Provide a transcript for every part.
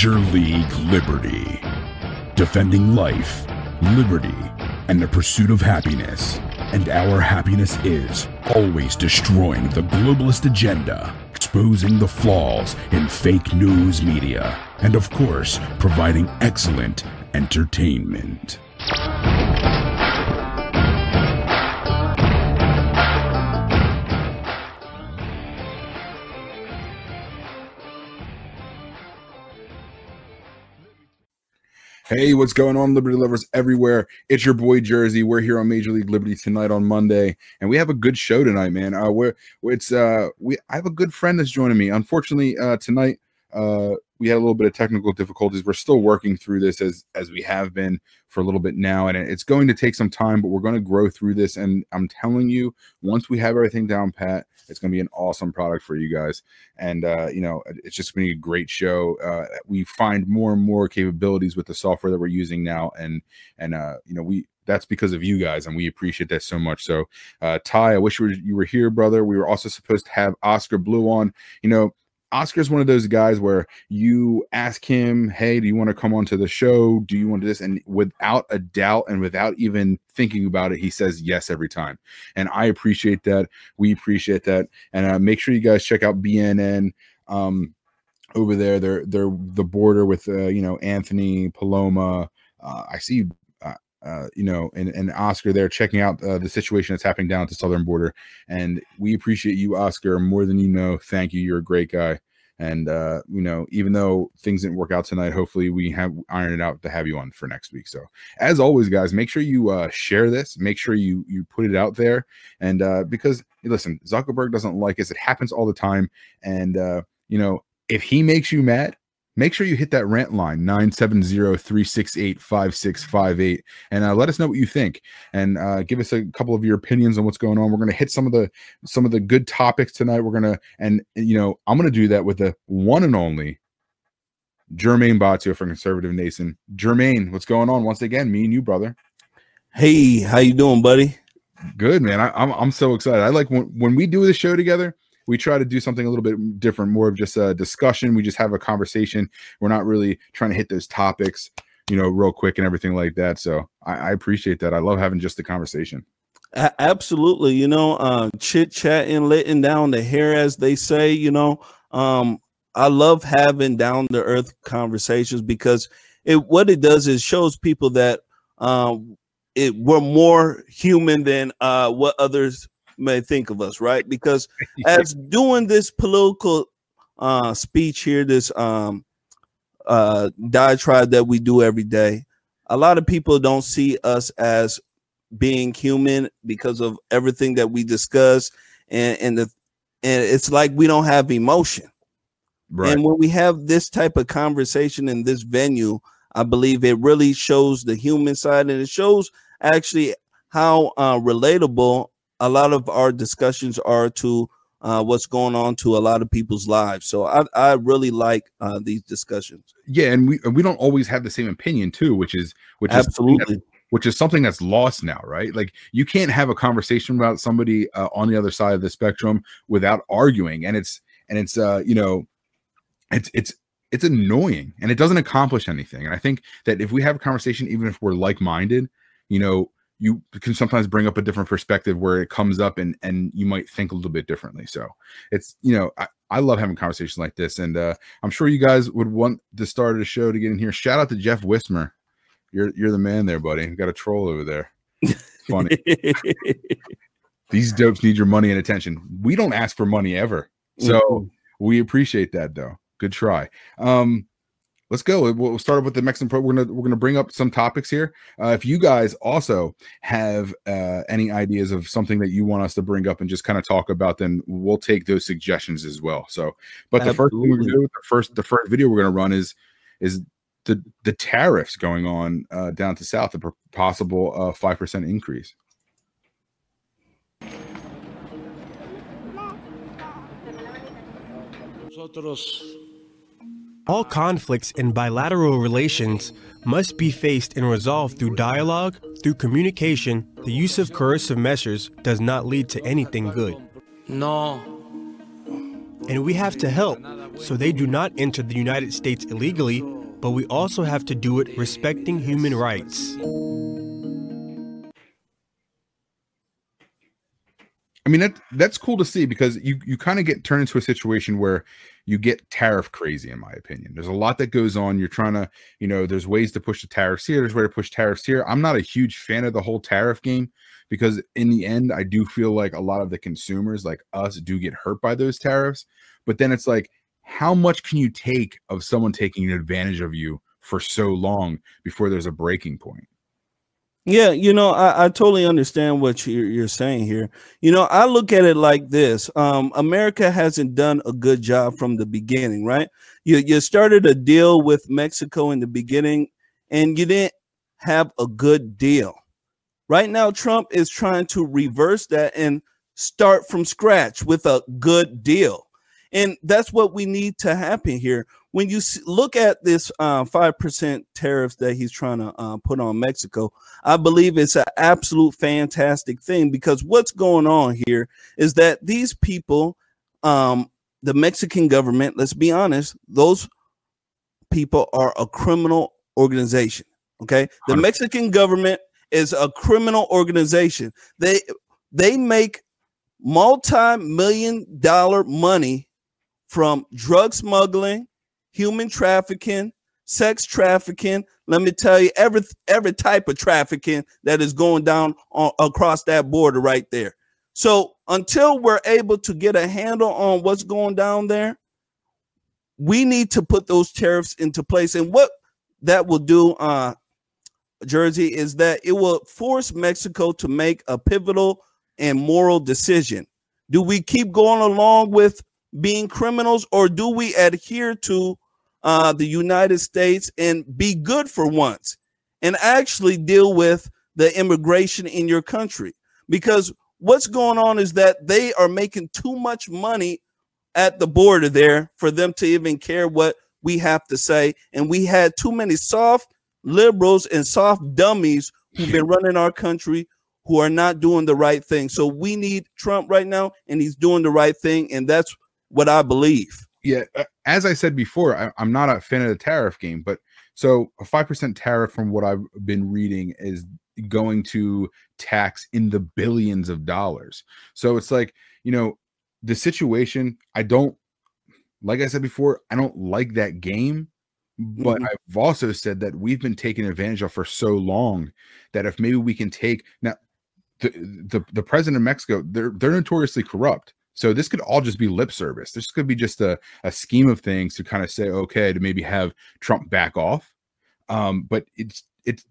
Major League Liberty. Defending life, liberty, and the pursuit of happiness. And our happiness is always destroying the globalist agenda, exposing the flaws in fake news media, and of course, providing excellent entertainment. Hey, what's going on, Liberty lovers everywhere? It's your boy Jersey. We're here on Major League Liberty tonight on Monday, and we have a good show tonight, man. Uh, we're it's uh, we I have a good friend that's joining me. Unfortunately, uh, tonight uh, we had a little bit of technical difficulties. We're still working through this as as we have been for a little bit now, and it's going to take some time, but we're going to grow through this. And I'm telling you, once we have everything down pat, it's going to be an awesome product for you guys. And uh, you know, it's just going to be a great show. Uh, we find more and more capabilities with the software that we're using now, and and uh, you know, we that's because of you guys, and we appreciate that so much. So, uh, Ty, I wish you were, you were here, brother. We were also supposed to have Oscar Blue on. You know, Oscar's one of those guys where you ask him, Hey, do you want to come onto the show? Do you want to this? And without a doubt and without even thinking about it, he says yes every time. And I appreciate that. We appreciate that. And uh, make sure you guys check out BNN. Um, over there, they're they're the border with uh, you know Anthony Paloma. Uh, I see uh, you know, and, and Oscar there checking out uh, the situation that's happening down at the southern border. And we appreciate you, Oscar, more than you know. Thank you. You're a great guy. And uh, you know, even though things didn't work out tonight, hopefully we have ironed it out to have you on for next week. So, as always, guys, make sure you uh, share this. Make sure you you put it out there. And uh, because listen, Zuckerberg doesn't like us. It happens all the time. And uh, you know, if he makes you mad, make sure you hit that rant line 970-368-5658 and uh, let us know what you think. And uh, give us a couple of your opinions on what's going on. We're going to hit some of the some of the good topics tonight. We're going to and you know i'm going to do that with the one and only jermaine Batio from conservative nation. Jermaine what's going on? Once again me and you brother. Hey how you doing buddy? Good man. I, I'm, I'm so excited. I like when, when we do the show together we try to do something a little bit different, more of just a discussion. We just have a conversation. We're not really trying to hit those topics, you know, real quick and everything like that. So I, I appreciate that. I love having just the conversation. absolutely, you know, uh, chit chatting, letting down the hair, as they say. You know, um, I love having down the earth conversations because it what it does is shows people that um, it we're more human than uh, what others may think of us, right? Because as doing this political uh, speech here, this um, uh, diatribe that we do every day, a lot of people don't see us as being human because of everything that we discuss, and and the and it's like we don't have emotion. Right. And when we have this type of conversation in this venue, I believe it really shows the human side, and it shows actually how uh, relatable a lot of our discussions are to uh, what's going on to a lot of people's lives. So I, I really like uh, these discussions. Yeah, and we we don't always have the same opinion too, which is which absolutely. Is which is something that's lost now, right? Like you can't have a conversation about somebody uh, on the other side of the spectrum without arguing, and it's and it's uh you know, it's it's it's annoying and it doesn't accomplish anything. And I think that if we have a conversation, even if we're like minded, you know, you can sometimes bring up a different perspective where it comes up and and you might think a little bit differently. So it's you know i, I love having conversations like this and uh, i'm sure you guys would want to start a show to get in here. Shout out to jeff wismer. You're you're the man there buddy. You got a troll over there. Funny. These dopes need your money and attention. We don't ask for money ever. So mm-hmm. we appreciate that though. Good try. Um let's go. We'll start with the Mexican Pro. We're gonna we're gonna bring up some topics here. Uh, if you guys also have uh, any ideas of something that you want us to bring up and just kind of talk about, then we'll take those suggestions as well. So, but the first thing we're gonna do, the first the first video we're gonna run is is the the tariffs going on uh, down to south, a possible uh, five percent increase. Nosotros all conflicts in bilateral relations must be faced and resolved through dialogue, through communication. The use of coercive measures does not lead to anything good. No. And we have to help so they do not enter the United States illegally, but we also have to do it respecting human rights. I mean that that's cool to see because you you kind of get turned into a situation where you get tariff crazy in my opinion. There's a lot that goes on. You're trying to, you know, there's ways to push the tariffs here, there's way to push tariffs here. I'm not a huge fan of the whole tariff game because in the end I do feel like a lot of the consumers like us do get hurt by those tariffs. But then it's like how much can you take of someone taking advantage of you for so long before there's a breaking point? Yeah, you know, I, I totally understand what you're, you're saying here. You know, I look at it like this: um, America hasn't done a good job from the beginning, right? You you started a deal with Mexico in the beginning, and you didn't have a good deal. Right now, Trump is trying to reverse that and start from scratch with a good deal, and that's what we need to happen here when you look at this uh, five uh, percent tariffs that he's trying to uh, put on Mexico, I believe it's an absolute fantastic thing because what's going on here is that these people, um, the Mexican government, let's be honest, those people are a criminal organization. Okay, the Mexican government is a criminal organization. They they make multi-million dollar money from drug smuggling human trafficking, sex trafficking. Let me tell you, every every type of trafficking that is going down on, across that border right there. So until we're able to get a handle on what's going down there, we need to put those tariffs into place. And what that will do, uh, Jersey, is that it will force Mexico to make a pivotal and moral decision. Do we keep going along with being criminals, or do we adhere to uh, the United States and be good for once and actually deal with the immigration in your country? Because what's going on is that they are making too much money at the border there for them to even care what we have to say. And we had too many soft liberals and soft dummies who've been running our country who are not doing the right thing. So we need Trump right now, and he's doing the right thing. And that's what I believe. Yeah, uh, as I said before, I, am not a fan of the tariff game, but so a five percent tariff, from what I've been reading, is going to tax in the billions of dollars. So it's like you know the situation. I don't like I said before, I don't like that game. But mm-hmm. I've also said that we've been taken advantage of for so long that if maybe we can take now the the, the president of Mexico, they're they're notoriously corrupt. So this could all just be lip service. This could be just a, a scheme of things to kind of say, okay, to maybe have Trump back off. Um, but it's it's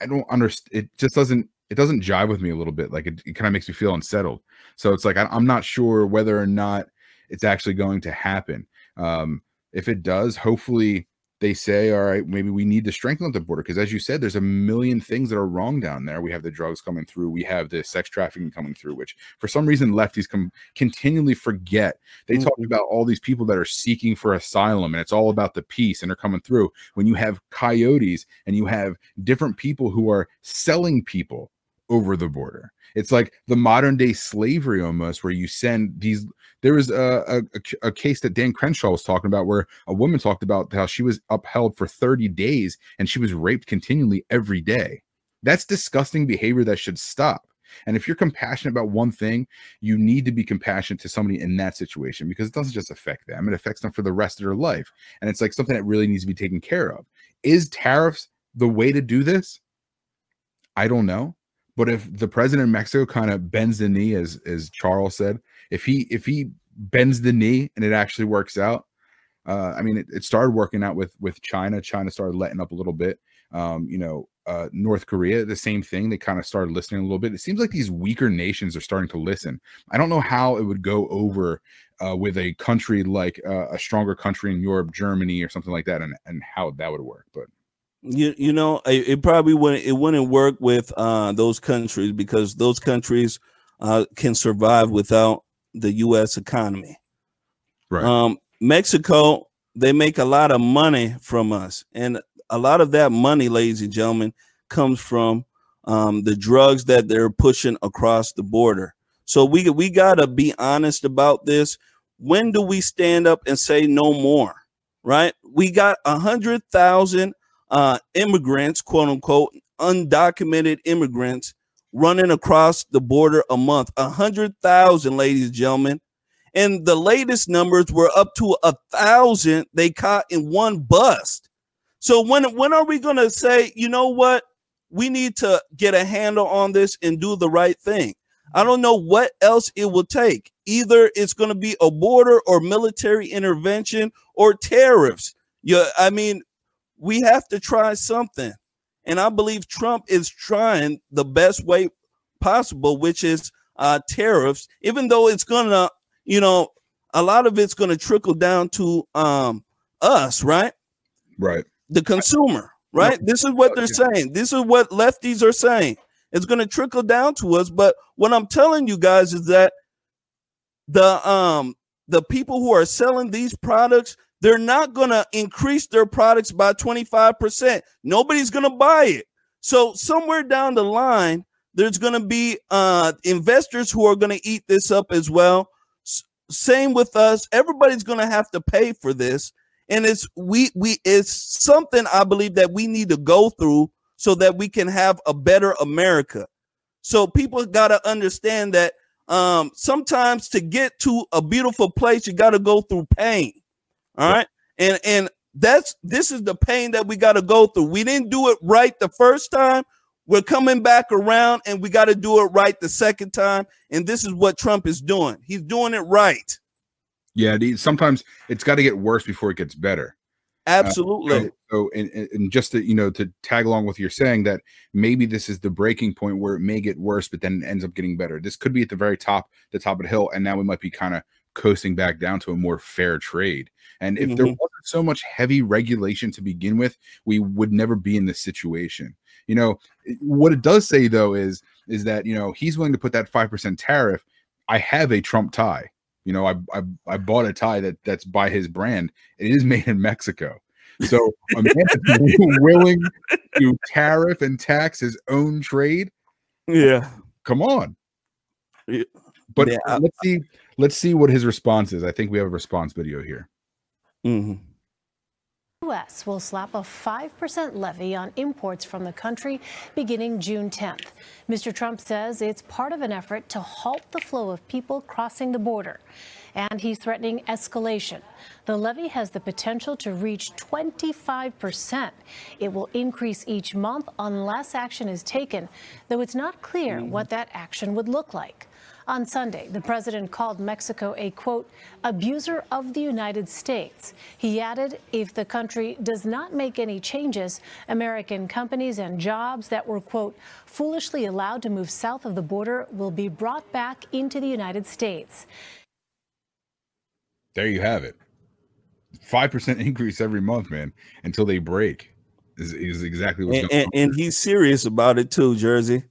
I don't understand. It just doesn't it doesn't jive with me a little bit. Like it, it kind of makes me feel unsettled. So it's like I, I'm not sure whether or not it's actually going to happen. Um, if it does, hopefully they say, all right, maybe we need to strengthen the border because, as you said, there's a million things that are wrong down there. We have the drugs coming through, we have the sex trafficking coming through, which for some reason lefties come continually forget. They mm-hmm. talk about all these people that are seeking for asylum, and it's all about the peace, and they're coming through. When you have coyotes and you have different people who are selling people over the border. It's like the modern day slavery almost, where you send these. There was a, a, a, case that Dan Crenshaw was talking about where a woman talked about how she was upheld for 30 days and she was raped continually every day. That's disgusting behavior that should stop. And if you're compassionate about one thing, you need to be compassionate to somebody in that situation because it doesn't just affect them, it affects them for the rest of their life. And it's like something that really needs to be taken care of. Is tariffs the way to do this? I don't know. But if the president of Mexico kind of bends the knee, as as Charles said, if he if he bends the knee and it actually works out, uh, I mean, it, it, started working out with with China. China started letting up a little bit. Um, you know, uh, North Korea, the same thing. They kind of started listening a little bit. It seems like these weaker nations are starting to listen. I don't know how it would go over uh, with a country like uh, a stronger country in Europe, Germany, or something like that, and and how that would work. But you you know it, it, probably wouldn't it wouldn't work with uh, those countries because those countries uh, can survive without the U.S. economy. Right. Um, Mexico they make a lot of money from us, and a lot of that money, ladies and gentlemen, comes from um, the drugs that they're pushing across the border. So we we gotta be honest about this. when do we stand up and say no more? Right? We got a hundred thousand uh, immigrants, quote unquote, undocumented immigrants running across the border a month. A hundred thousand, ladies and gentlemen. And the latest numbers were up to a thousand they caught in one bust. So when when are we gonna say, you know what? We need to get a handle on this and do the right thing. I don't know what else it will take. Either it's going to be a border or military intervention or tariffs. Yeah, I mean, we have to try something. And I believe Trump is trying the best way possible, which is uh, tariffs, even though it's going to, you know, a lot of it's going to trickle down to um, us, right? Right. The consumer, right? No. This is what they're saying. This is what lefties are saying. It's going to trickle down to us. But what I'm telling you guys is that the um the people who are selling these products they're not going to increase their products by 25%. Nobody's going to buy it. So somewhere down the line, there's going to be uh, investors who are going to eat this up as well. S- same with us. Everybody's going to have to pay for this, and it's we we it's something I believe that we need to go through so that we can have a better America. So people got to understand that um, sometimes to get to a beautiful place, you got to go through pain. All right. And and that's this is the pain that we got to go through. We didn't do it right the first time. We're coming back around and we got to do it right the second time. And this is what Trump is doing. He's doing it right. Yeah, sometimes it's got to get worse before it gets better. Absolutely. Uh, so, so and, and just to you know to tag along with your saying that maybe this is the breaking point where it may get worse, but then it ends up getting better. This could be at the very top, the top of the hill, and now we might be kind of coasting back down to a more fair trade. And if mm-hmm. there wasn't so much heavy regulation to begin with, we would never be in this situation. You know, what it does say though is is that you know he's willing to put that five percent tariff. I have a Trump tie. You know, I, I I bought a tie that that's by his brand. It is made in Mexico. So a man willing to tariff and tax his own trade. Yeah. Come on. But yeah. let's see let's see what his response is. I think we have a response video here. Mm-hmm. U.S. will slap a 5% levy on imports from the country beginning June 10th. Mr. Trump says it's part of an effort to halt the flow of people crossing the border. And he's threatening escalation. The levy has the potential to reach 25%. It will increase each month unless action is taken, though it's not clear mm-hmm. what that action would look like. On Sunday, the president called Mexico a, quote, abuser of the United States. He added, if the country does not make any changes, American companies and jobs that were, quote, foolishly allowed to move south of the border will be brought back into the United States. There you have it. 5% increase every month, man, until they break. Is, is exactly what's and, going and, on. And he's serious about it too, Jersey.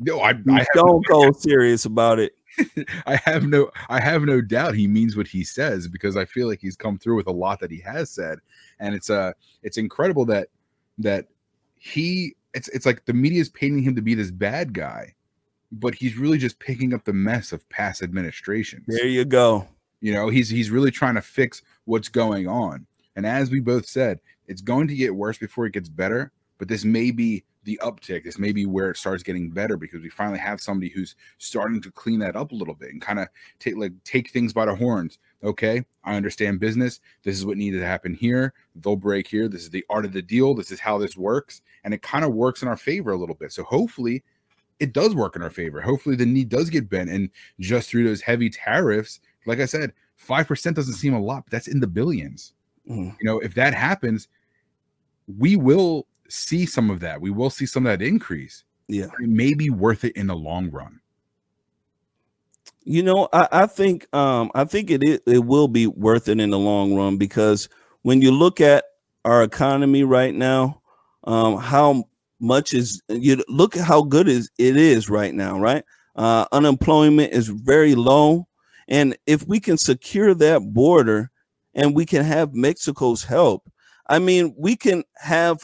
No, I, I stone cold serious about it. I have no I have no doubt he means what he says because I feel like he's come through with a lot that he has said and it's uh it's incredible that that he it's it's like the media is painting him to be this bad guy but he's really just picking up the mess of past administrations. There you go. You know, he's he's really trying to fix what's going on. And as we both said, it's going to get worse before it gets better, but this may be the uptick. This may be where it starts getting better because we finally have somebody who's starting to clean that up a little bit and kind of take like take things by the horns. Okay, I understand business. This is what needed to happen here. They'll break here. This is the art of the deal. This is how this works, and it kind of works in our favor a little bit. So hopefully, it does work in our favor. Hopefully, the knee does get bent, and just through those heavy tariffs, like I said, five percent doesn't seem a lot, but that's in the billions. Mm. You know, if that happens, we will see some of that. We will see some of that increase. Yeah. It may be worth it in the long run. You know, I, I think um I think it is, it will be worth it in the long run because when you look at our economy right now, um, how much is you look at how good is it is right now, right? Uh, unemployment is very low, and if we can secure that border and we can have Mexico's help, I mean, we can have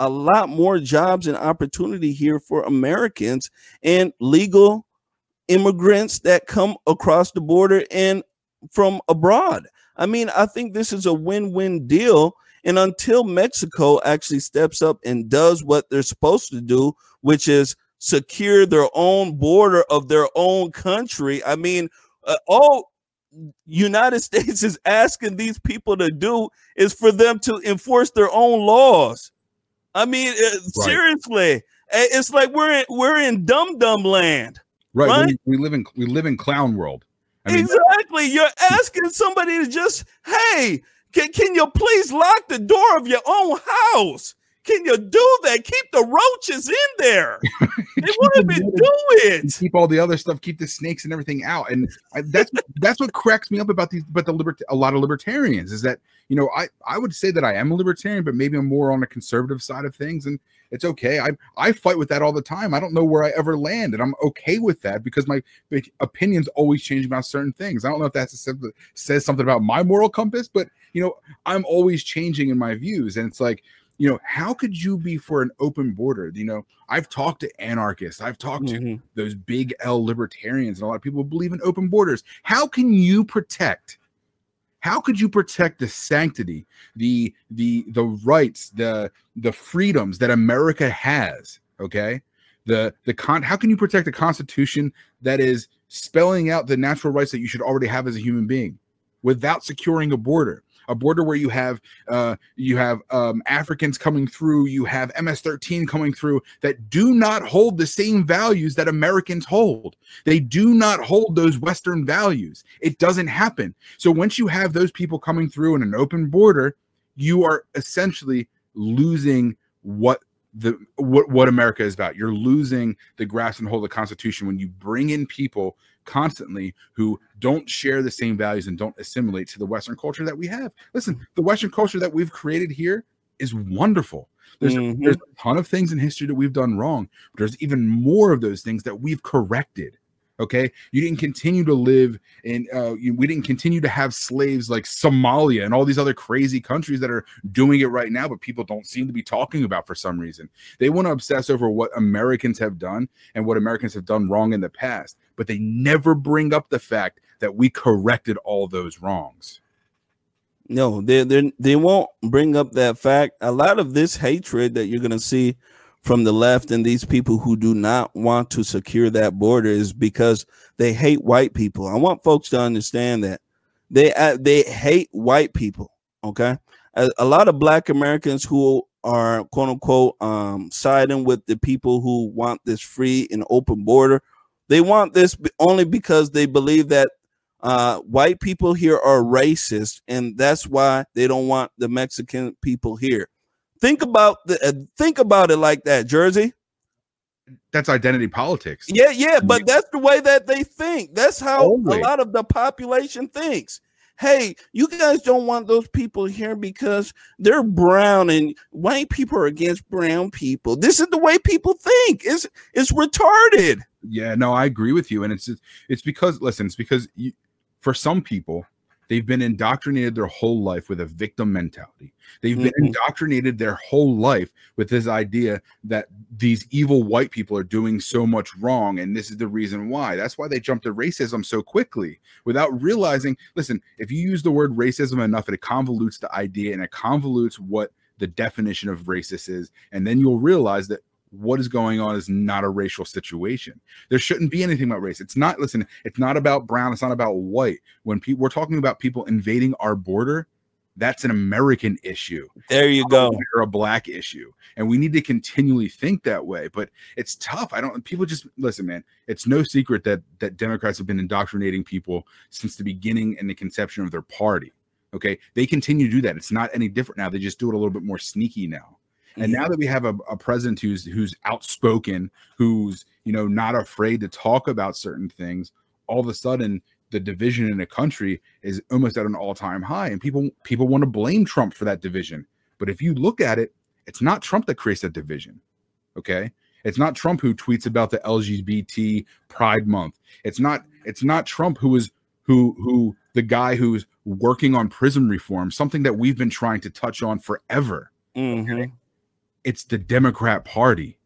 a lot more jobs and opportunity here for Americans and legal immigrants that come across the border and from abroad. I mean, I think this is a win-win deal. And until Mexico actually steps up and does what they're supposed to do, which is secure their own border of their own country, I mean, uh, all United States is asking these people to do is for them to enforce their own laws. I mean, uh, right. seriously, it's like we're in, we're in dumb dumb land. Right. right? We, we, live in we live in clown world. I mean, exactly. You're asking somebody to just, hey, can, can you please lock the door of your own house? Can you do that? Keep the roaches in there. They won't even do it. Keep all the other stuff. Keep the snakes and everything out. And I, that's that's what cracks me up about these. But the libert a lot of libertarians is that you know I I would say that I am a libertarian, but maybe I'm more on the conservative side of things. And it's okay. I I fight with that all the time. I don't know where I ever land, and I'm okay with that because my opinions always change about certain things. I don't know if that's a, says something about my moral compass, but you know I'm always changing in my views, and it's like you know how could you be for an open border? You know i've talked to anarchists i've talked mm-hmm. to those big l libertarians and a lot of people believe in open borders. How can you protect how could you protect the sanctity the the the rights the the freedoms that america has okay? The the con how can you protect a constitution that is spelling out the natural rights that you should already have as a human being without securing a border a border where you have uh, you have um, Africans coming through, you have MS-13 coming through that do not hold the same values that Americans hold. They do not hold those Western values. It doesn't happen. So once you have those people coming through in an open border, you are essentially losing what the what what America is about. You're losing the grasp and hold of the Constitution when you bring in people constantly who don't share the same values and don't assimilate to the Western culture that we have. Listen, the Western culture that we've created here is wonderful. There's, mm-hmm. there's a ton of things in history that we've done wrong, but there's even more of those things that we've corrected. Okay, you didn't continue to live in. Uh, you, we didn't continue to have slaves like Somalia and all these other crazy countries that are doing it right now, but people don't seem to be talking about for some reason. They want to obsess over what Americans have done and what Americans have done wrong in the past, but they never bring up the fact that we corrected all those wrongs. No, they they they won't bring up that fact. A lot of this hatred that you're to see from the left and these people who do not want to secure that border is because they hate white people. I want folks to understand that they uh, they hate white people. Okay, a, a, lot of Black Americans who are quote unquote um, siding with the people who want this free and open border. They want this only because they believe that uh, white people here are racist, and that's why they don't want the Mexican people here. Think about the uh, think about it like that, Jersey. That's identity politics. Yeah, yeah, but that's the way that they think. That's how Always. a lot of the population thinks. Hey, you guys don't want those people here because they're brown and white people are against brown people. This is the way people think. It's it's retarded. Yeah, no, I agree with you, and it's it's because listen, it's because you, for some people They've been indoctrinated their whole life with a victim mentality. They've mm-hmm. been indoctrinated their whole life with this idea that these evil white people are doing so much wrong. And this is the reason why. That's why they jump to racism so quickly without realizing listen, if you use the word racism enough, it convolutes the idea and it convolutes what the definition of racist is. And then you'll realize that what is going on is not a racial situation. There shouldn't be anything about race. It's not, listen, it's not about brown, it's not about white. When people we're talking about people invading our border, that's an American issue. There you go. Or a black issue. And we need to continually think that way. But it's tough. I don't people just listen, man. It's no secret that that Democrats have been indoctrinating people since the beginning and the conception of their party. Okay. They continue to do that. It's not any different now. They just do it a little bit more sneaky now. And now that we have a, a president who's who's outspoken, who's you know not afraid to talk about certain things, all of a sudden the division in the country is almost at an all-time high, and people people want to blame Trump for that division. But if you look at it, it's not Trump that creates that division. Okay, it's not Trump who tweets about the LGBT Pride Month. It's not it's not Trump who is who who the guy who's working on prison reform, something that we've been trying to touch on forever. Mm-hmm. Okay? It's the Democrat Party,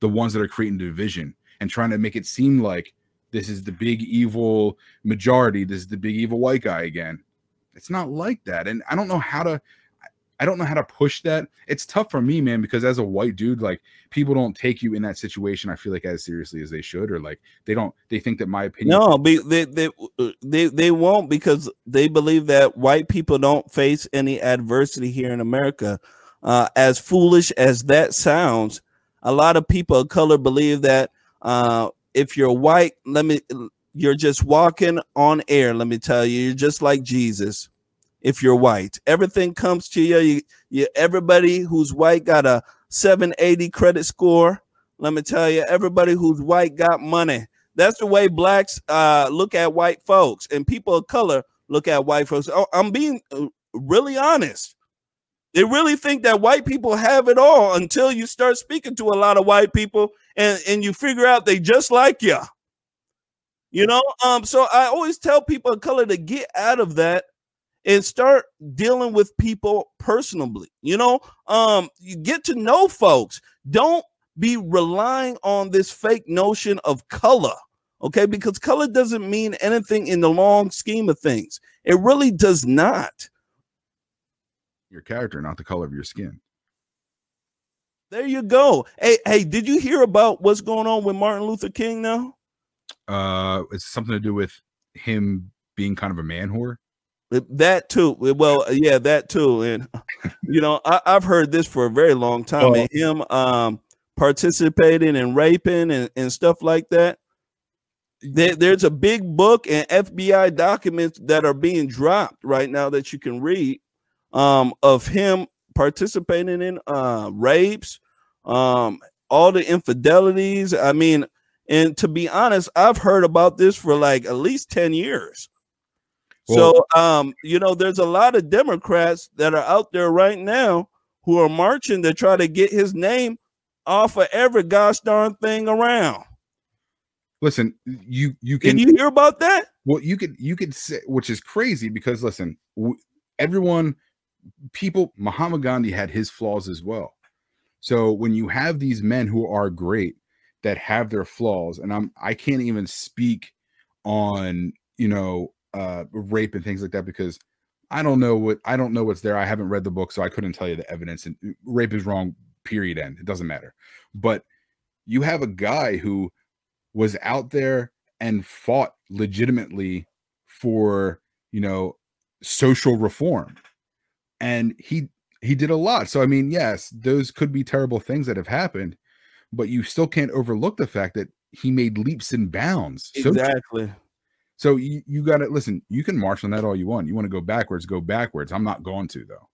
the ones that are creating division and trying to make it seem like this is the big evil majority. This is the big evil white guy again. It's not like that. And I don't know how to I don't know how to push that. It's tough for me, man, because as a white dude, like people don't take you in that situation. I feel like as seriously as they should, or like they don't. They think that my opinion. No, be, they they they they won't because they believe that white people don't face any adversity here in America. Uh, as foolish as that sounds, a lot of people of color believe that uh, if you're white, let me, you're just walking on air. Let me tell you, you're just like Jesus if you're white. Everything comes to you. You, you everybody who's white got a 780 credit score. Let me tell you, everybody who's white got money. That's the way blacks uh, look at white folks, and people of color look at white folks. Oh, I'm being uh, really honest. They really think that white people have it all until you start speaking to a lot of white people and, and you figure out they just like you. You know, um, so I always tell people of color to get out of that and start dealing with people personally. You know, um, you get to know folks. Don't be relying on this fake notion of color. Okay, because color doesn't mean anything in the long scheme of things. It really does not. Your character, not the color of your skin. There you go. Hey, hey, did you hear about what's going on with Martin Luther King now? Uh, it's something to do with him being kind of a man whore. That too. Well, yeah, that too. And you know, I, have heard this for a very long time. Oh. And him um participating in raping and, and stuff like that. There, there's a big book and FBI documents that are being dropped right now that you can read um of him participating in uh rapes, um, all the infidelities. I mean, and to be honest, I've heard about this for like at least 10 years so, um, you know, there's a lot of Democrats that are out there right now who are marching to try to get his name off of every gosh darn thing around. Listen, you you can Did you hear about that? Well, you could you could say, which is crazy because listen, w- everyone, people, Muhammad Gandhi had his flaws as well. So when you have these men who are great that have their flaws, and I'm I can't even speak on you know uh, rape and things like that because I don't know what I don't know what's there. I haven't read the book, so I couldn't tell you the evidence. And uh, rape is wrong. Period. End. It doesn't matter. But you have a guy who was out there and fought legitimately for you know social reform, and he he did a lot. So I mean, yes, those could be terrible things that have happened, but you still can't overlook the fact that he made leaps and bounds. Exactly. So, so you, you got to listen. You can march on that all you want. You want to go backwards, go backwards. I'm not going to though.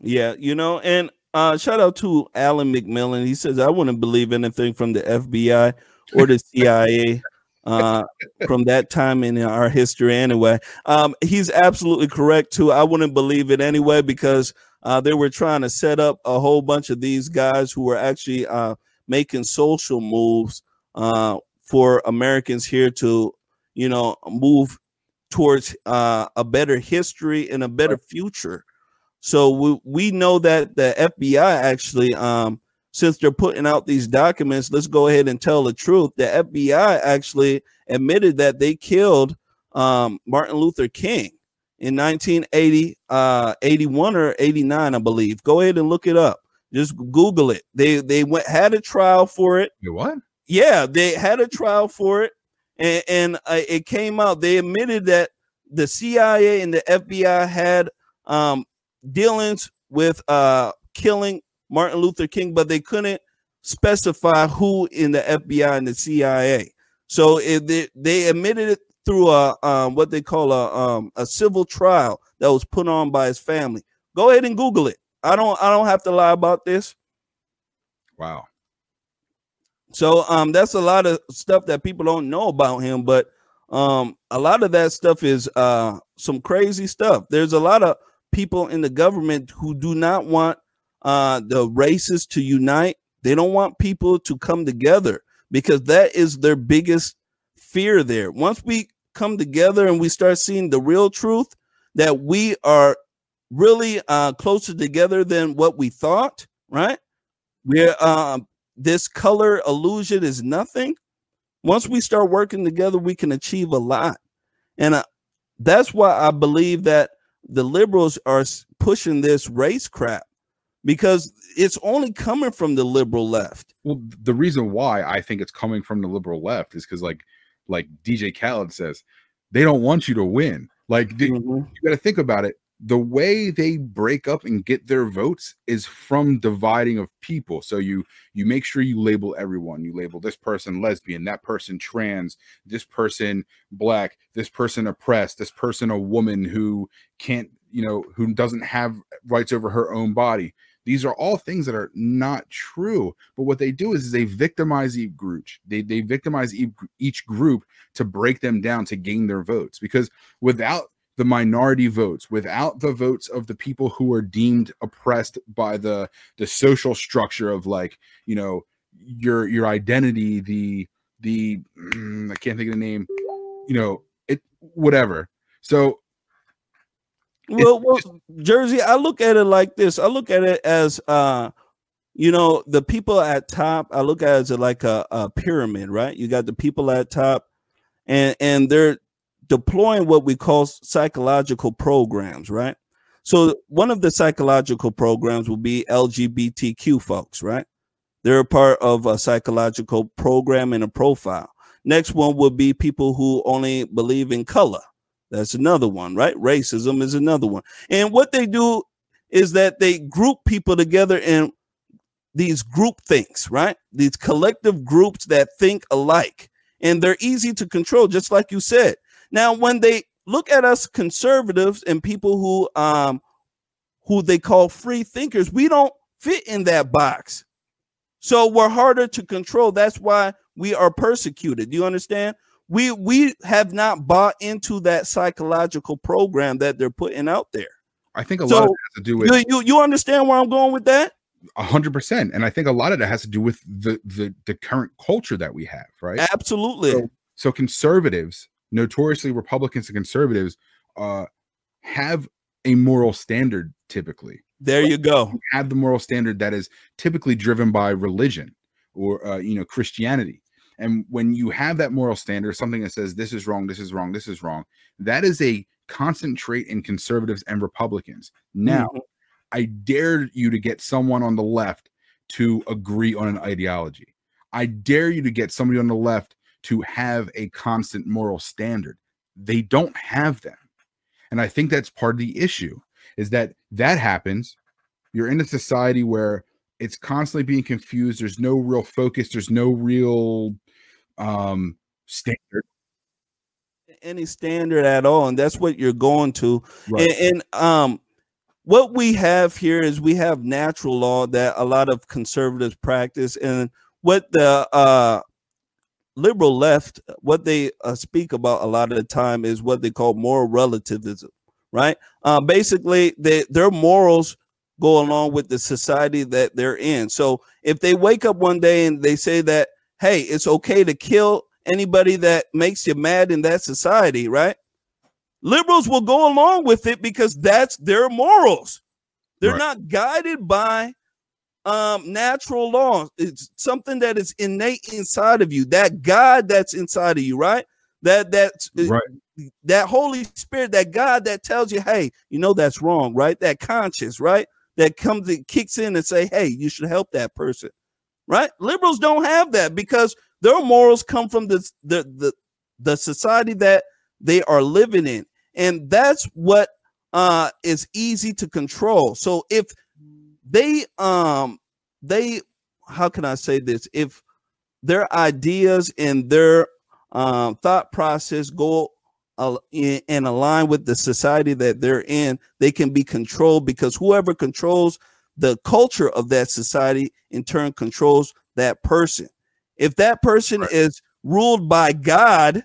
Yeah, you know, and uh, shout out to Alan McMillan. He says I wouldn't believe anything from the FBI or the CIA uh, from that time in our history. Anyway, um, he's absolutely correct too. I wouldn't believe it anyway because uh, they were trying to set up a whole bunch of these guys who were actually uh, making social moves uh, for Americans here to you know, move towards uh, a better history and a better future. So we, we know that the FBI actually, um, since they're putting out these documents, let's go ahead and tell the truth. The FBI actually admitted that they killed um, Martin Luther King in 1980, uh, 81 or 89, I believe. Go ahead and look it up. Just Google it. They they went had a trial for it. what? Yeah, they had a trial for it and, and uh, it came out. They admitted that the CIA and the FBI had um, dealings with uh, killing Martin Luther King, but they couldn't specify who in the FBI and the CIA. So it, they, they admitted it through a um, what they call a um, a civil trial that was put on by his family. Go ahead and Google it. I don't I don't have to lie about this. Wow. So um, that's a lot of stuff that people don't know about him, but um, a lot of that stuff is uh, some crazy stuff. There's a lot of people in the government who do not want uh, the races to unite. They don't want people to come together because that is their biggest fear there. Once we come together and we start seeing the real truth that we are really uh, closer together than what we thought, right? We're um, this color illusion is nothing, Once we start working together, we can achieve a lot. And uh, that's why I believe that the liberals are pushing this race crap because it's only coming from the liberal left. Well, the reason why I think it's coming from the liberal left is because, like, like DJ Khaled says, they don't want you to win. Like, mm-hmm. you got to think about it. The way they break up and get their votes is from dividing of people. So you you make sure you label everyone. You label this person lesbian, that person trans, this person black, this person oppressed, this person a woman who can't, you know, who doesn't have rights over her own body these are all things that are not true. But what they do is, is they victimize each group. They, they victimize each group to break them down to gain their votes. Because without the minority votes, without the votes of the people who are deemed oppressed by the the social structure of like, you know, your your identity, the the I can't think of the name, you know, it whatever. So well, well, Jersey, I look at it like this. I look at it as uh you know, the people at top, I look at it as like a, a pyramid, right? You got the people at top and and they're deploying what we call psychological programs, right? So one of the psychological programs will be LGBTQ folks, right? They're a part of a psychological program and a profile. Next one would be people who only believe in color, that's another one, right? Racism is another one. And what they do is that they group people together in these group things, right? These collective groups that think alike. And they're easy to control, just like you said. Now, when they look at us conservatives and people who um who they call free thinkers, we don't fit in that box. So we're harder to control. That's why we are persecuted. Do you understand? We we have not bought into that psychological program that they're putting out there. I think a so lot of it has to do with you, you, you understand where I'm going with that? A hundred percent. And I think a lot of that has to do with the the the current culture that we have, right? Absolutely. So, so conservatives, notoriously Republicans and conservatives, uh have a moral standard typically. There you go. Have the moral standard that is typically driven by religion or uh, you know Christianity. And when you have that moral standard, something that says this is wrong, this is wrong, this is wrong, that is a constant trait in conservatives and Republicans. Now, mm-hmm. I dare you to get someone on the left to agree on an ideology. I dare you to get somebody on the left to have a constant moral standard. They don't have them. And I think that's part of the issue is that that happens. You're in a society where it's constantly being confused. There's no real focus. There's no real um standard. Any standard at all and that's what you're going to right. and, and um what we have here is we have natural law that a lot of conservatives practice and what the uh liberal left what they uh, speak about a lot of the time is what they call moral relativism right? Uh, basically they, their morals go along with the society that they're in. So if they wake up one day and they say that hey, it's okay to kill anybody that makes you mad in that society, right? Liberals will go along with it because that's their morals. They're right. not guided by um natural law. It's something that is innate inside of you. That God that's inside of you, right? That that's uh, right. that Holy Spirit, that God that tells you, hey, you know that's wrong, right? That conscience, right? That comes and kicks in and say, hey, you should help that person right? Liberals don't have that because their morals come from the the the, the society that they are living in, and that's what uh, is easy to control. So if they um they how can I say this? If their ideas and their um, thought process go uh, in, and align with the society that they're in, they can be controlled because whoever controls the culture of that society in turn controls that person. If that person right. is ruled by God,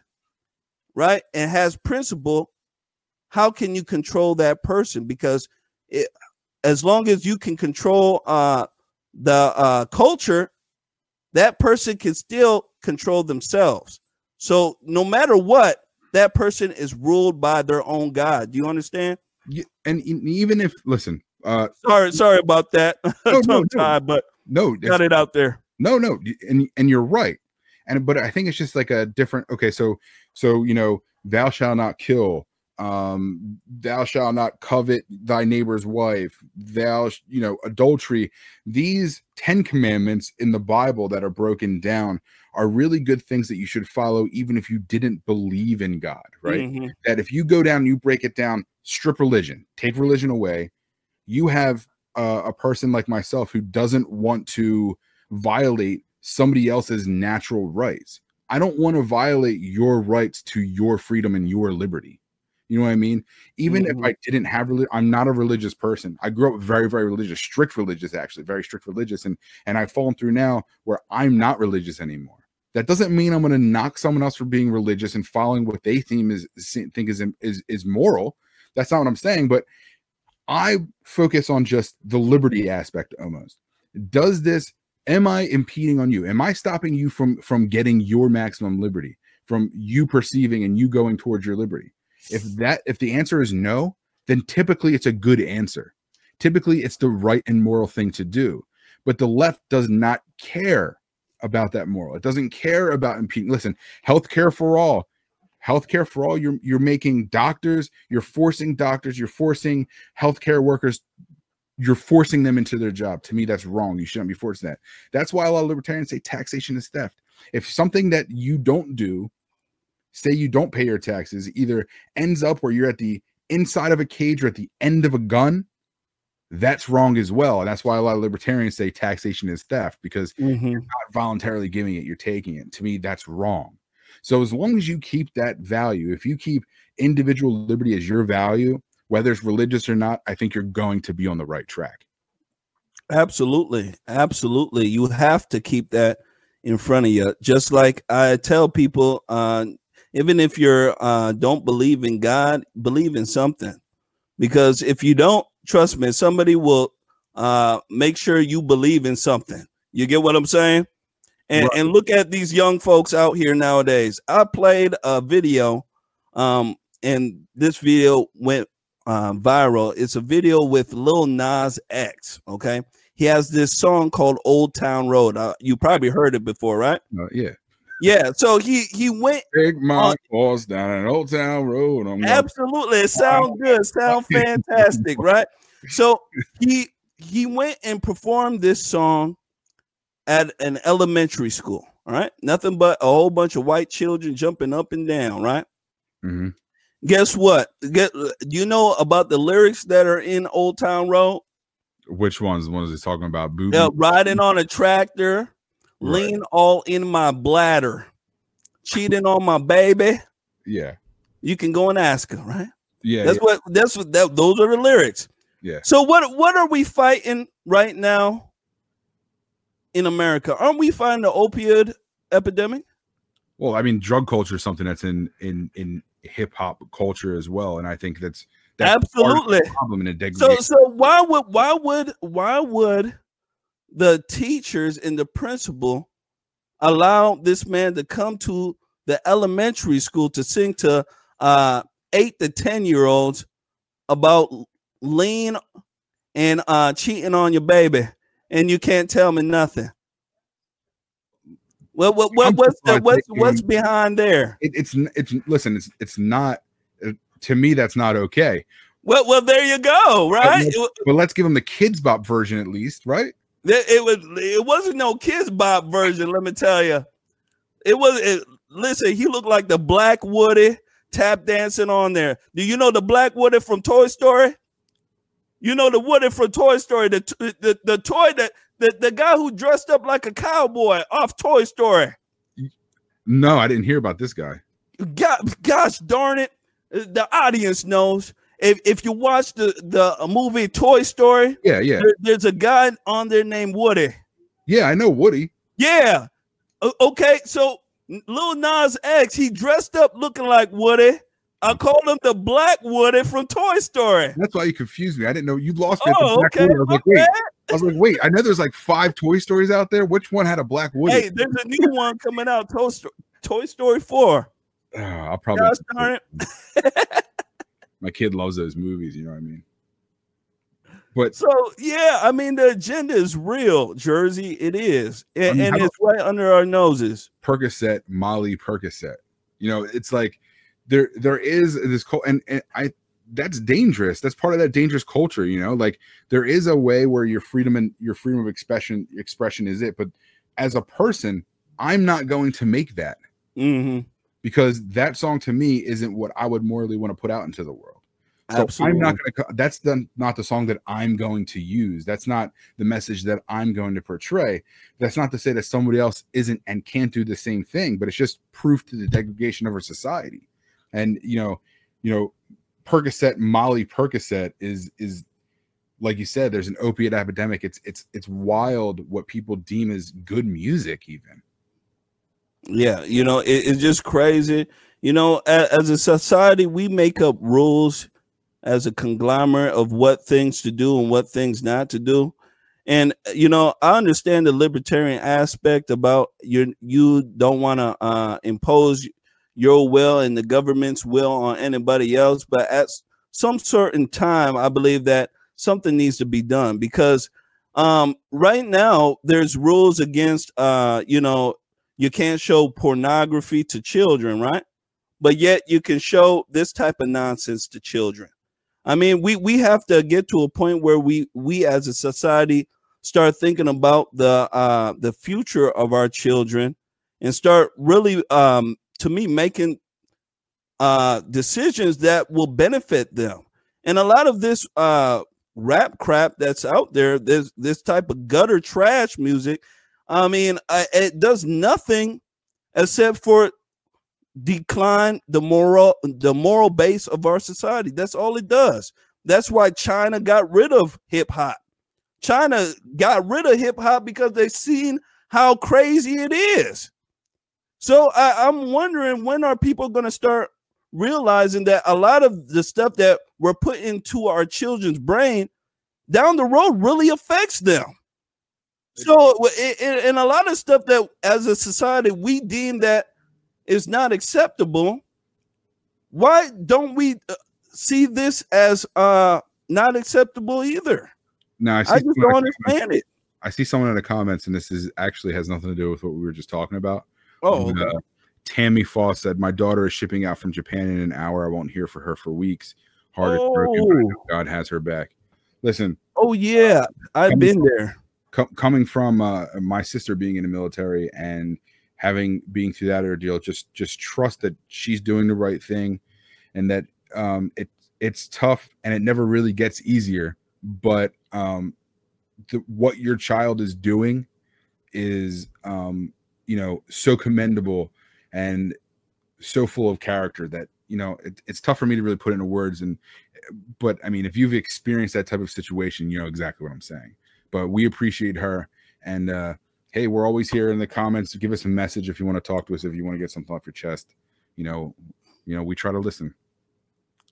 right, and has principle, how can you control that person? Because it, as long as you can control uh, the uh, culture, that person can still control themselves. So no matter what, that person is ruled by their own God. Do you understand? Yeah, and even if listen, uh, sorry, sorry about that. No, no, but no, got it out there. No, no, and and you're right. and but I think it's just like a different. Okay, so so you know, thou shalt not kill. Um, thou shalt not covet thy neighbor's wife. Thou, you know, adultery. These ten commandments in the Bible that are broken down are really good things that you should follow, even if you didn't believe in God. Right? Mhm. that if you go down, you break it down, strip religion, take religion away, you have uh, a person like myself who doesn't want to violate somebody else's natural rights. I don't want to violate your rights to your freedom and your liberty. You know what I mean? Even Mhm. if I didn't have I'm not a religious person. I grew up very, very religious, strict religious, actually, very strict religious, and and I've fallen through now where I'm not religious anymore. That doesn't mean I'm going to knock someone else for being religious and following what they theme is think is is is moral. That's not what I'm saying, but I focus on just the liberty aspect almost. Does this am I impeding on you? Am I stopping you from from getting your maximum liberty, from you perceiving and you going towards your liberty? If that if the answer is no, then typically it's a good answer. Typically it's the right and moral thing to do. But the left does not care about that moral. It doesn't care about impeding. Listen, healthcare for all healthcare for all you're you're making doctors you're forcing doctors you're forcing healthcare workers you're forcing them into their job to me that's wrong you shouldn't be forcing that that's why a lot of libertarians say taxation is theft if something that you don't do say you don't pay your taxes either ends up where you're at the inside of a cage or at the end of a gun that's wrong as well and that's why a lot of libertarians say taxation is theft because Mhm. not voluntarily giving it, you're taking it. To me, that's wrong. So as long as you keep that value, if you keep individual liberty as your value, whether it's religious or not, I think you're going to be on the right track. Absolutely. Absolutely. You have to keep that in front of you. Just like I tell people, uh, even if you're uh don't believe in God, believe in something. Because if you don't, trust me, somebody will uh make sure you believe in something. You get what I'm saying? And Right. and look at these young folks out here nowadays. I played a video um and this video went uh, viral. It's a video with Lil Nas X. Okay, he has this song called "Old Town Road." Uh, you probably heard it before, right? Uh, yeah. Yeah. So he he went Big Mike falls down an old town road. I'm absolutely. It sounds good. Sound fantastic, right? So he he went and performed this song at an elementary school. All right, nothing but a whole bunch of white children jumping up and down. Right. mhm. Guess what? Get do you know about the lyrics that are in Old Town Road? Which ones? The ones he's talking about? Booby. Yeah, riding on a tractor, Right. lean all in my bladder, cheating on my baby. Yeah. You can go and ask her, right? Yeah. that's yeah. what that's what that, those are the lyrics. Yeah. So what what are we fighting right now in America? Aren't we fighting the opioid epidemic? Well, I mean, drug culture is something that's in in in hip hop culture as well, and I think that's that's part of the Absolutely. problem in a So so why would why would why would the teachers and the principal allow this man to come to the elementary school to sing to uh eight to ten year olds about lean and uh cheating on your baby and you can't tell me nothing. Well, what, what what's the, what's what's behind there? it, it's it's listen, it's it's not uh, to me that's not okay. Well, well, there you go, right? let's- It- But let's give them the Kidz Bop version at least, right? There- It was it wasn't no Kidz Bop version, let me tell you. It was it, listen, he looked like the Black Woody tap dancing on there. Do you know the Black Woody from Toy Story? You know the Woody from Toy Story, the the, the toy that the, the guy who dressed up like a cowboy off Toy Story. No, I didn't hear about this guy. God, gosh darn it. The audience knows. If if you watch the the uh, movie Toy Story, Yeah, yeah, there- there's a guy on there named Woody. yeah. I know Woody. Yeah. Okay, so Lil Nas X, he dressed up looking like Woody. I called him the Black Woody from Toy Story. That's why you confused me. I didn't know you lost me. Oh, Black okay. Woody. I was like, wait. I was like, wait. I know there's like five Toy Stories out there. Which one had a Black Woody? Hey, there's a new one coming out, Toy, Sto- Toy Story 4. Ah, I'll probably. Gosh. My kid loves those movies. You know what I mean? But so yeah, I mean the agenda is real, Jersey. It is, and, mean, and it's right under our noses. Percocet, Molly Percocet. You know, it's like there there is this cult, and, and I that's dangerous. That's part of that dangerous culture. You know, like there is a way where your freedom and your freedom of expression expression is it, but as a person, I'm not going to make that hmm because that song to me isn't what I would morally want to put out into the world. So Absolutely. I'm not going to. That's the not the song that I'm going to use. That's not the message that I'm going to portray. That's not to say that somebody else isn't and can't do the same thing, but it's just proof to the degradation of our society. And you know, you know, Percocet, Molly Percocet is is like you said. There's an opiate epidemic. It's it's it's wild what people deem as good music, even. Yeah, you know, it, it's just crazy. You know, as, as a society, we make up rules as a conglomerate of what things to do and what things not to do. And you know, I understand the libertarian aspect about you. You don't want to uh, impose your will and the government's will on anybody else, but at some certain time, I believe that something needs to be done because um, right now there's rules against uh, you know you can't show pornography to children, right? But yet you can show this type of nonsense to children. I mean, we we have to get to a point where we we as a society start thinking about the uh the future of our children and start really um to me making uh decisions that will benefit them. And a lot of this uh rap crap that's out there, this this type of gutter trash music, I mean, I, it does nothing except for decline the moral the moral base of our society. That's all it does. That's why China got rid of hip hop. China got rid of hip hop because they've seen how crazy it is. So I, I'm wondering when are people going to start realizing that a lot of the stuff that we're putting into our children's brain down the road really affects them. So, and a lot of stuff that as a society we deem that is not acceptable, why don't we uh, see this as uh not acceptable either? No, I, I just don't comments- understand it. I see someone in the comments, and this is actually has nothing to do with what we were just talking about. Oh, okay. uh, Tammy Foss said, "My daughter is shipping out from Japan in an hour. I won't hear for her for weeks. Heart is broken, but I know Oh. God has her back." Listen, oh yeah, I've been there. co- coming from uh, my sister being in the military and having being through that ordeal, just just trust that she's doing the right thing, and that um, it it's tough and it never really gets easier. But um, the, what your child is doing is um, you know so commendable and so full of character that you know it, it's tough for me to really put into words and but i mean if you've experienced that type of situation you know exactly what i'm saying but we appreciate her and uh hey we're always here in the comments give us a message if you want to talk to us if you want to get something off your chest you know you know we try to listen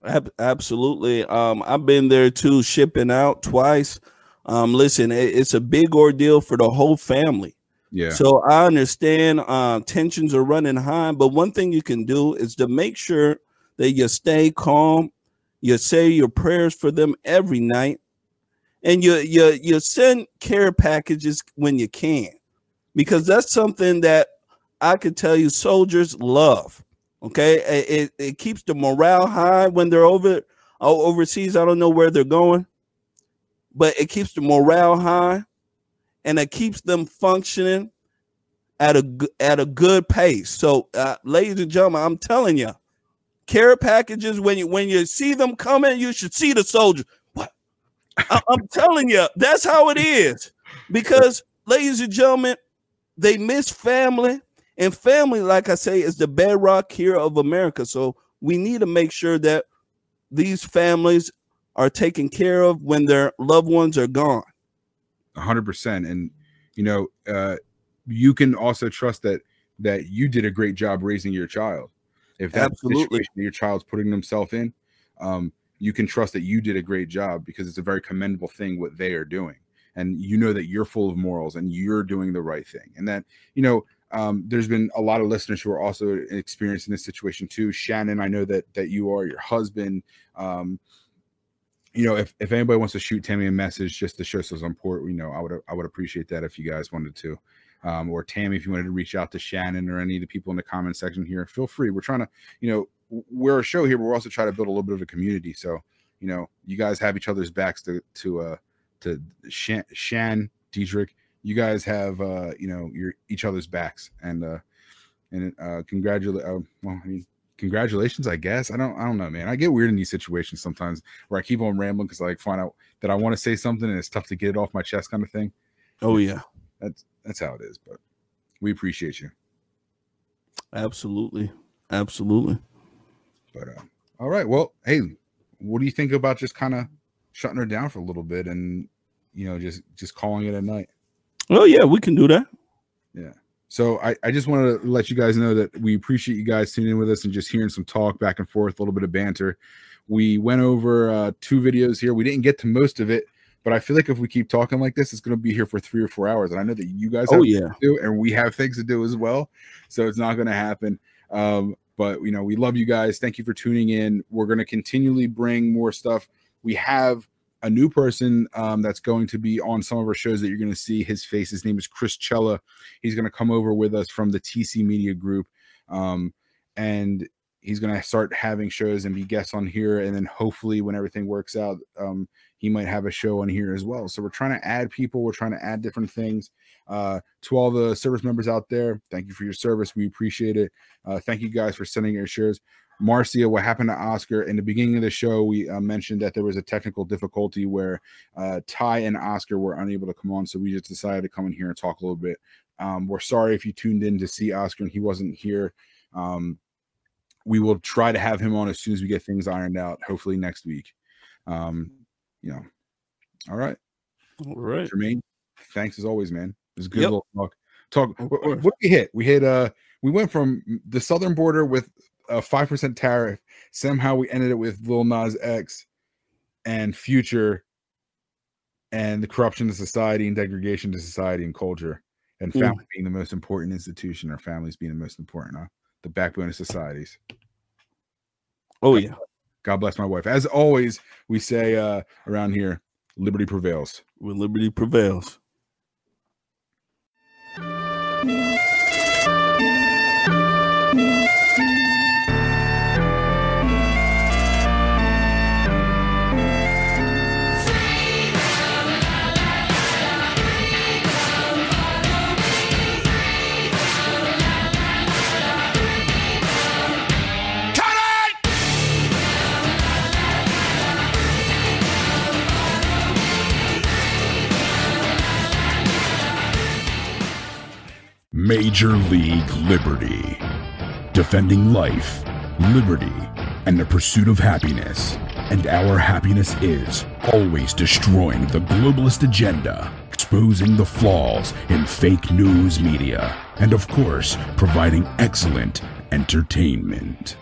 Ab- absolutely. Um, I've been there too, shipping out twice. Um, listen, it- it's a big ordeal for the whole family. Yeah So I understand uh, tensions are running high, but one thing you can do is to make sure that you stay calm. You say your prayers for them every night, and you you you send care packages when you can, because that's something that I could tell you soldiers love. Okay, it, it, keeps the morale high when they're over overseas. I don't know where they're going, but it keeps the morale high and it keeps them functioning at a at a good pace. So, uh, ladies and gentlemen, I'm telling you, care packages when you when you see them coming, you should see the soldiers. What? I, I'm telling you, that's how it is. Because, ladies and gentlemen, they miss family, and family, like I say, is the bedrock here of America. So we need to make sure that these families are taken care of when their loved ones are gone. Hundred percent. And you know, uh, you can also trust that that you did a great job raising your child. If that Absolutely. situation your child's putting themselves in, um, you can trust that you did a great job because it's a very commendable thing what they are doing, and you know that you're full of morals and you're doing the right thing, and that you know. Um, there's been a lot of listeners who are also experiencing this situation too. Shannon, I know that that you are your husband. Um, you know, if, if anybody wants to shoot Tammy a message just to show some support, you know, I would I would appreciate that if you guys wanted to. Um, or Tammy, if you wanted to reach out to Shannon or any of the people in the comment section here, feel free. We're trying to, you know, we're a show here, but we're also trying to build a little bit of a community. So, you know, you guys have each other's backs to to uh to Shan, Shan Dietrich. You guys have uh, you know, your each other's backs and uh and uh congratulate uh, well, I mean congratulations, I guess. I don't I don't know, man. I get weird in these situations sometimes where I keep on rambling because I like find out that I want to say something and it's tough to get it off my chest kind of thing. Oh yeah. That's that's how it is, but we appreciate you. Absolutely. Absolutely. But uh all right. Well, hey, what do you think about just kind of shutting her down for a little bit and you know just just calling it a night? Oh yeah, we can do that. Yeah. So I, I just wanted to let you guys know that we appreciate you guys tuning in with us and just hearing some talk back and forth, a little bit of banter. We went over uh, two videos here. We didn't get to most of it, but I feel like if we keep talking like this, it's going to be here for three or four hours. And I know that you guys oh yeah do, and we have things to do as well. So it's not going to happen. Um, but you know, we love you guys. Thank you for tuning in. We're going to continually bring more stuff. We have a new person um, that's going to be on some of our shows that you're going to see his face. His name is Chris Cella. He's going to come over with us from the TC Media Group. Um, and he's going to start having shows and be guests on here. And then hopefully, when everything works out, um, he might have a show on here as well. So we're trying to add people, we're trying to add different things. Uh, to all the service members out there, thank you for your service. We appreciate it. Uh, thank you guys for sending your shares. Marcia, what happened to Oscar in the beginning of the show? We uh, mentioned that there was a technical difficulty where uh, Ty and Oscar were unable to come on, so we just decided to come in here and talk a little bit. Um, we're sorry if you tuned in to see Oscar and he wasn't here. Um, we will try to have him on as soon as we get things ironed out, hopefully next week. Um, you know, all right, All right. Jermaine, thanks as always, man. It was a good Yep. little talk. Talk. What, what we hit? We hit. Uh, we went from the southern border with a five percent tariff. Somehow we ended it with Lil Nas X and Future, and the corruption of society and degradation to society and culture, and Mm. family being the most important institution, or families being the most important, huh? the backbone of societies. Oh yeah. God bless my wife. As always, we say uh, around here, liberty prevails. When liberty prevails. Major League Liberty. Defending life, liberty, and the pursuit of happiness. And our happiness is always destroying the globalist agenda, exposing the flaws in fake news media, and of course, providing excellent entertainment.